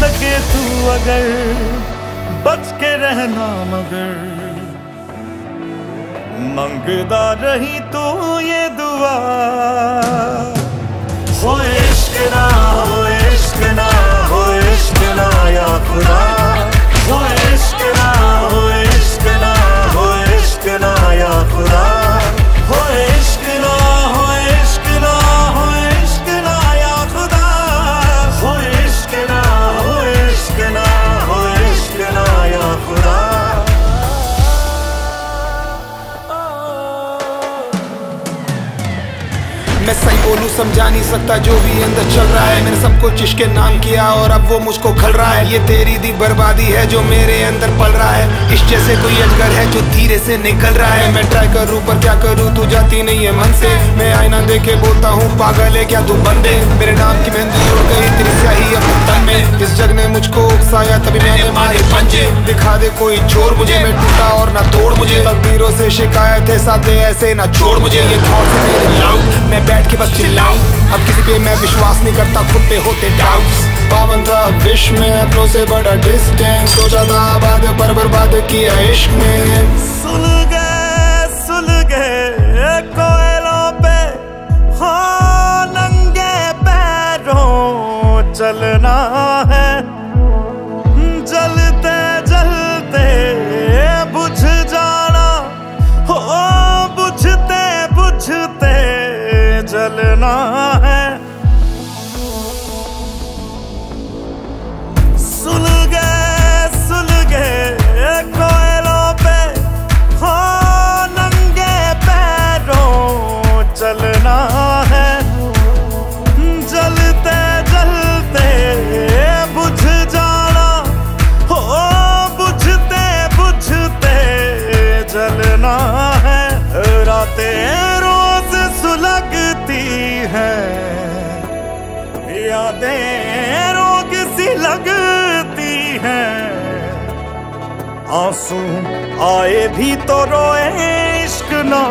सके तू अगर बच के रहना मगर। मंगदा रही तू ये मैं सही बोलूँ, समझा नहीं सकता जो भी अंदर चल रहा है। मैंने सब कुछ इसके नाम किया और अब वो मुझको खल रहा है। ये तेरी दी बर्बादी है जो मेरे अंदर पल रहा है। इस जैसे कोई अजगर है जो धीरे से निकल रहा है। मैं ट्राई करूँ, पर क्या करूँ, तू जाती नहीं है मन से। मैं आईना देखे बोलता हूँ, पागल है क्या तू बंदे? मेरे नाम की मेहंदी उड़ गई, तेरी स्याही अब में। इस जग ने मुझको उकसाया, तभी मैंने मारे पंजे। दिखा दे कोई ज़ोर मुझे, मैं टूटा और ना तोड़ मुझे। तकदीरों से शिकायत है, साथ ऐसे ना छोड़ मुझे। ये थॉट्स मेरे। के बस चिल्लाऊं। अब किसी पे मैं विश्वास नहीं करता, खुद पे होते डाउट्स पावन था विश्व में अपनों से बड़ा डिस्टेंस सोचा था आबाद पर बर्बाद किया इश्क में सुल गए सुल गए, कोयलों पे हो नंगे पैरों। चलना है। heart लगती है। आँसू आए भी तो रोए इश्क ना।